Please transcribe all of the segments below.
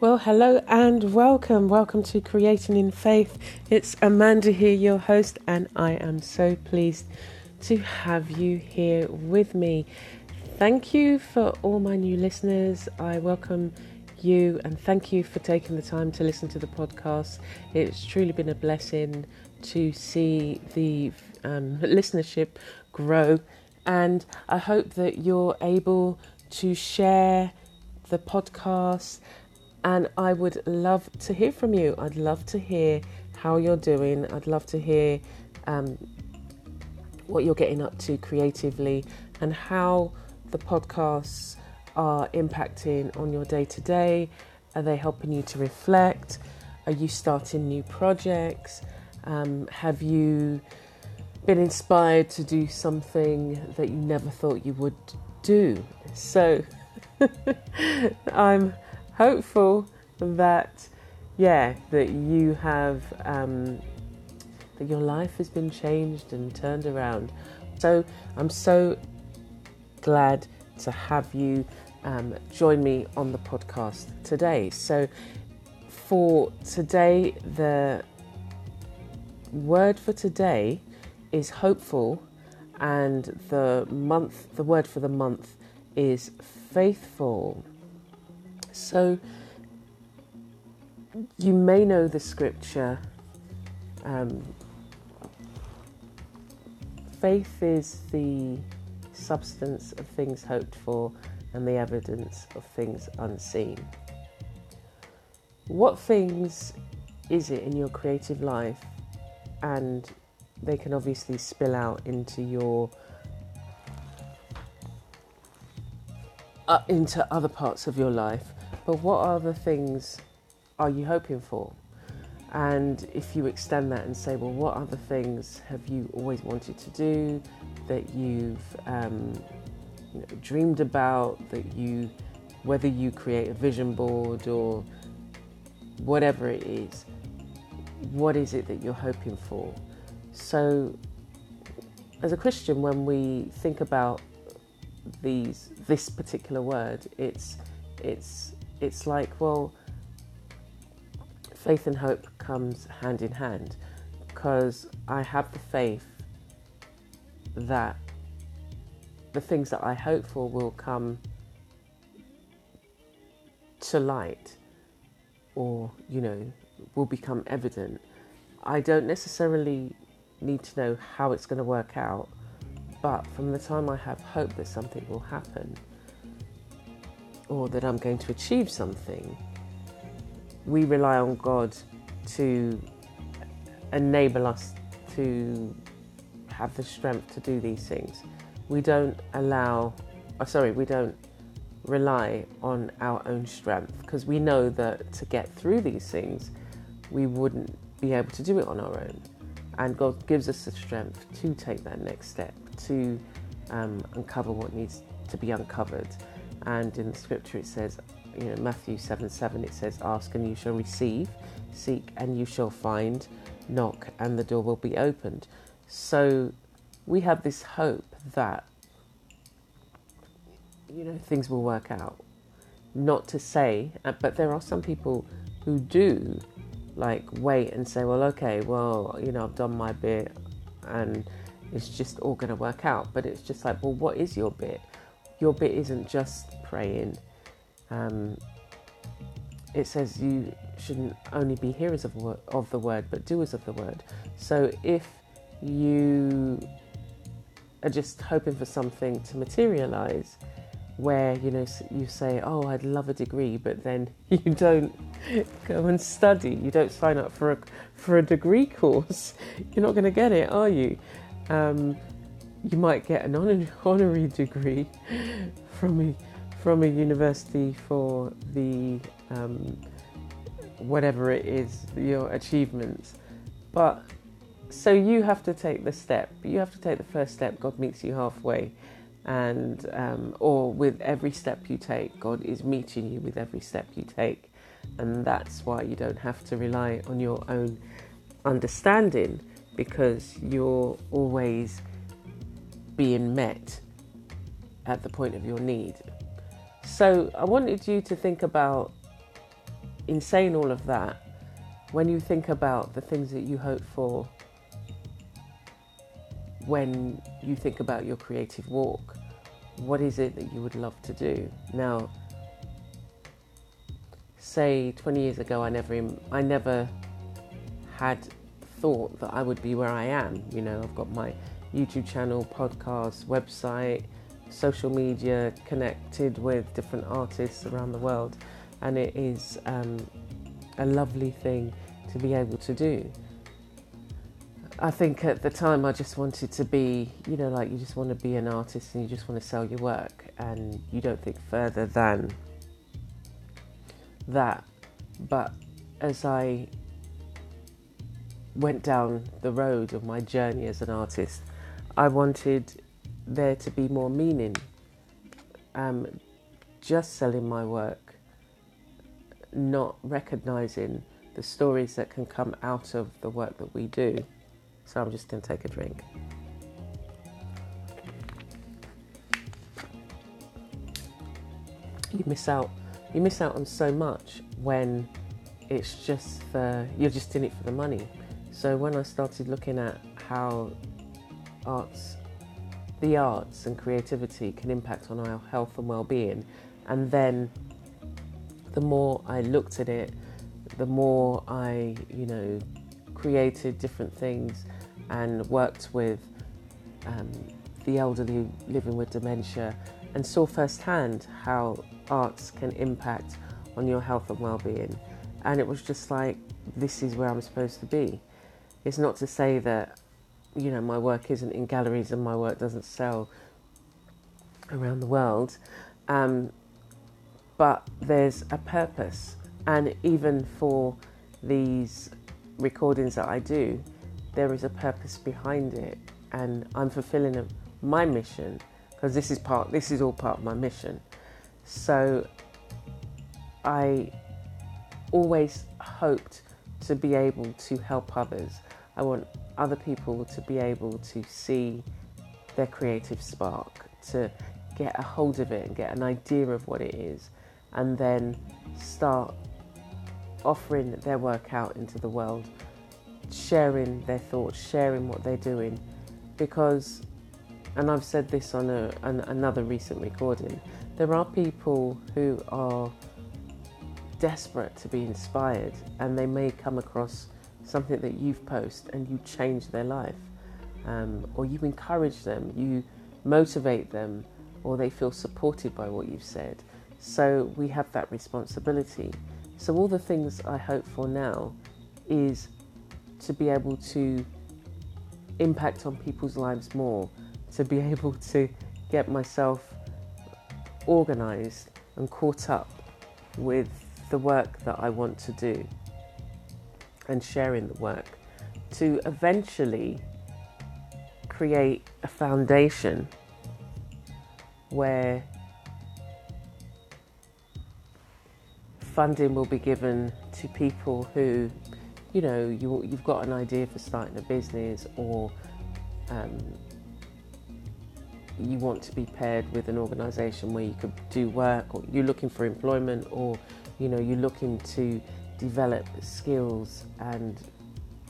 Well, hello and welcome. Welcome to Creating in Faith. It's Amanda here, your host, and I am so pleased to have you here with me. Thank you for all my new listeners. I welcome you and thank you for taking the time to listen to the podcast. It's truly been a blessing to see the um, listenership grow, and I hope that you're able to share the podcast and I would love to hear from you. I'd love to hear how you're doing. I'd love to hear um, what you're getting up to creatively and how the podcasts are impacting on your day to day. Are they helping you to reflect? Are you starting new projects? Um, have you been inspired to do something that you never thought you would do? So I'm hopeful that, yeah, that you have, um, that your life has been changed and turned around. So I'm so glad to have you um, join me on the podcast today. So for today, the word for today is hopeful, and the month, the word for the month is faithful. So, you may know the scripture um, faith is the substance of things hoped for and the evidence of things unseen. What things is it in your creative life? And they can obviously spill out into your uh, into other parts of your life but what other things are you hoping for? And if you extend that and say, well, what other things have you always wanted to do that you've um, you know, dreamed about, that you, whether you create a vision board or whatever it is, what is it that you're hoping for? So, as a Christian, when we think about these this particular word, it's it's it's like, well, faith and hope comes hand in hand because I have the faith that the things that I hope for will come to light or, you know, will become evident. I don't necessarily need to know how it's going to work out, but from the time I have hope that something will happen, or that I'm going to achieve something, we rely on God to enable us to have the strength to do these things. We don't allow, oh, sorry, we don't rely on our own strength because we know that to get through these things, we wouldn't be able to do it on our own. And God gives us the strength to take that next step, to um, uncover what needs to be uncovered. And in the scripture, it says, you know, Matthew 7 7, it says, Ask and you shall receive, seek and you shall find, knock and the door will be opened. So we have this hope that, you know, things will work out. Not to say, uh, but there are some people who do like wait and say, well, okay, well, you know, I've done my bit and it's just all going to work out. But it's just like, well, what is your bit? your bit isn't just praying. Um, it says you shouldn't only be hearers of, of the word, but doers of the word. So if you are just hoping for something to materialize, where you know you say, "Oh, I'd love a degree," but then you don't go and study. You don't sign up for a for a degree course. You're not going to get it, are you? Um, you might get an honor, honorary degree from a, from a university for the um, whatever it is, your achievements. But so you have to take the step. You have to take the first step. God meets you halfway, and um, or with every step you take, God is meeting you with every step you take, and that's why you don't have to rely on your own understanding because you're always being met at the point of your need. So I wanted you to think about, in saying all of that, when you think about the things that you hope for when you think about your creative walk, what is it that you would love to do? Now, say 20 years ago, I never, I never had thought that I would be where I am. You know, I've got my YouTube channel, podcast, website, social media, connected with different artists around the world, and it is um, a lovely thing to be able to do. I think at the time I just wanted to be, you know, like you just want to be an artist and you just want to sell your work and you don't think further than that. But as I went down the road of my journey as an artist, I wanted there to be more meaning. Um, just selling my work, not recognizing the stories that can come out of the work that we do. So I'm just going to take a drink. You miss out. You miss out on so much when it's just for, you're just in it for the money. So when I started looking at how arts, the arts and creativity can impact on our health and well-being, and then the more I looked at it, the more I, you know, created different things and worked with um, the elderly living with dementia and saw firsthand how arts can impact on your health and well-being. And it was just like this is where I'm supposed to be. It's not to say that you know my work isn't in galleries and my work doesn't sell around the world um, but there's a purpose. And even for these recordings that I do there is a purpose behind it and I'm fulfilling a, my mission because this is part this is all part of my mission. So I always hoped to be able to help others. I want other people to be able to see their creative spark to get a hold of it and get an idea of what it is and then start offering their work out into the world sharing their thoughts, sharing what they're doing. Because, and I've said this on a, an, another recent recording, there are people who are desperate to be inspired and they may come across something that you've posted and you change their life. Um, or you encourage them, you motivate them, or they feel supported by what you've said. So we have that responsibility. So, all the things I hope for now is to be able to impact on people's lives more, to be able to get myself organized and caught up with the work that I want to do and sharing the work to eventually create a foundation where funding will be given to people who you know, you, you've got an idea for starting a business or um, you want to be paired with an organisation where you could do work or you're looking for employment or, you know, you're looking to develop skills and,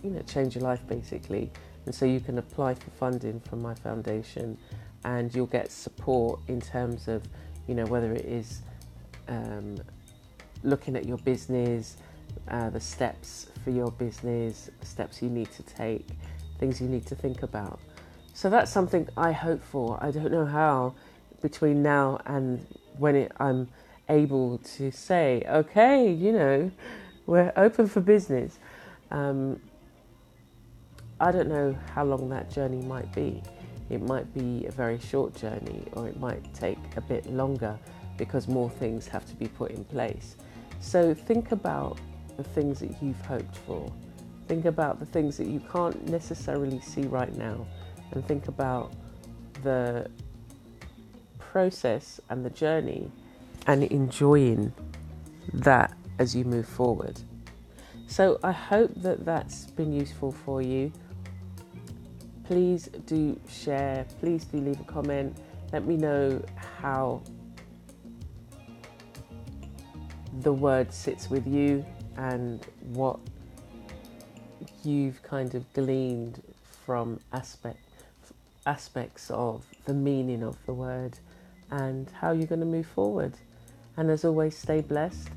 you know, change your life basically. And so you can apply for funding from my foundation and you'll get support in terms of, you know, whether it is um, looking at your business, uh, the steps for your business, steps you need to take, things you need to think about. So that's something I hope for. I don't know how between now and when it, I'm able to say, okay, you know, we're open for business. Um, I don't know how long that journey might be. It might be a very short journey, or it might take a bit longer because more things have to be put in place. So think about the things that you've hoped for. Think about the things that you can't necessarily see right now, and think about the process and the journey and enjoying that as you move forward. So, I hope that that's been useful for you. Please do share, please do leave a comment. Let me know how the word sits with you and what you've kind of gleaned from aspect, aspects of the meaning of the word and how you're going to move forward. And as always, stay blessed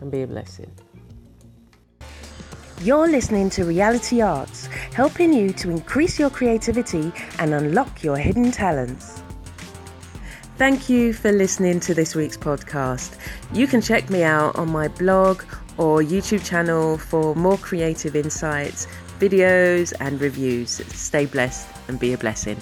and be a blessing. You're listening to Reality Arts, helping you to increase your creativity and unlock your hidden talents. Thank you for listening to this week's podcast. You can check me out on my blog or YouTube channel for more creative insights, videos, and reviews. Stay blessed and be a blessing.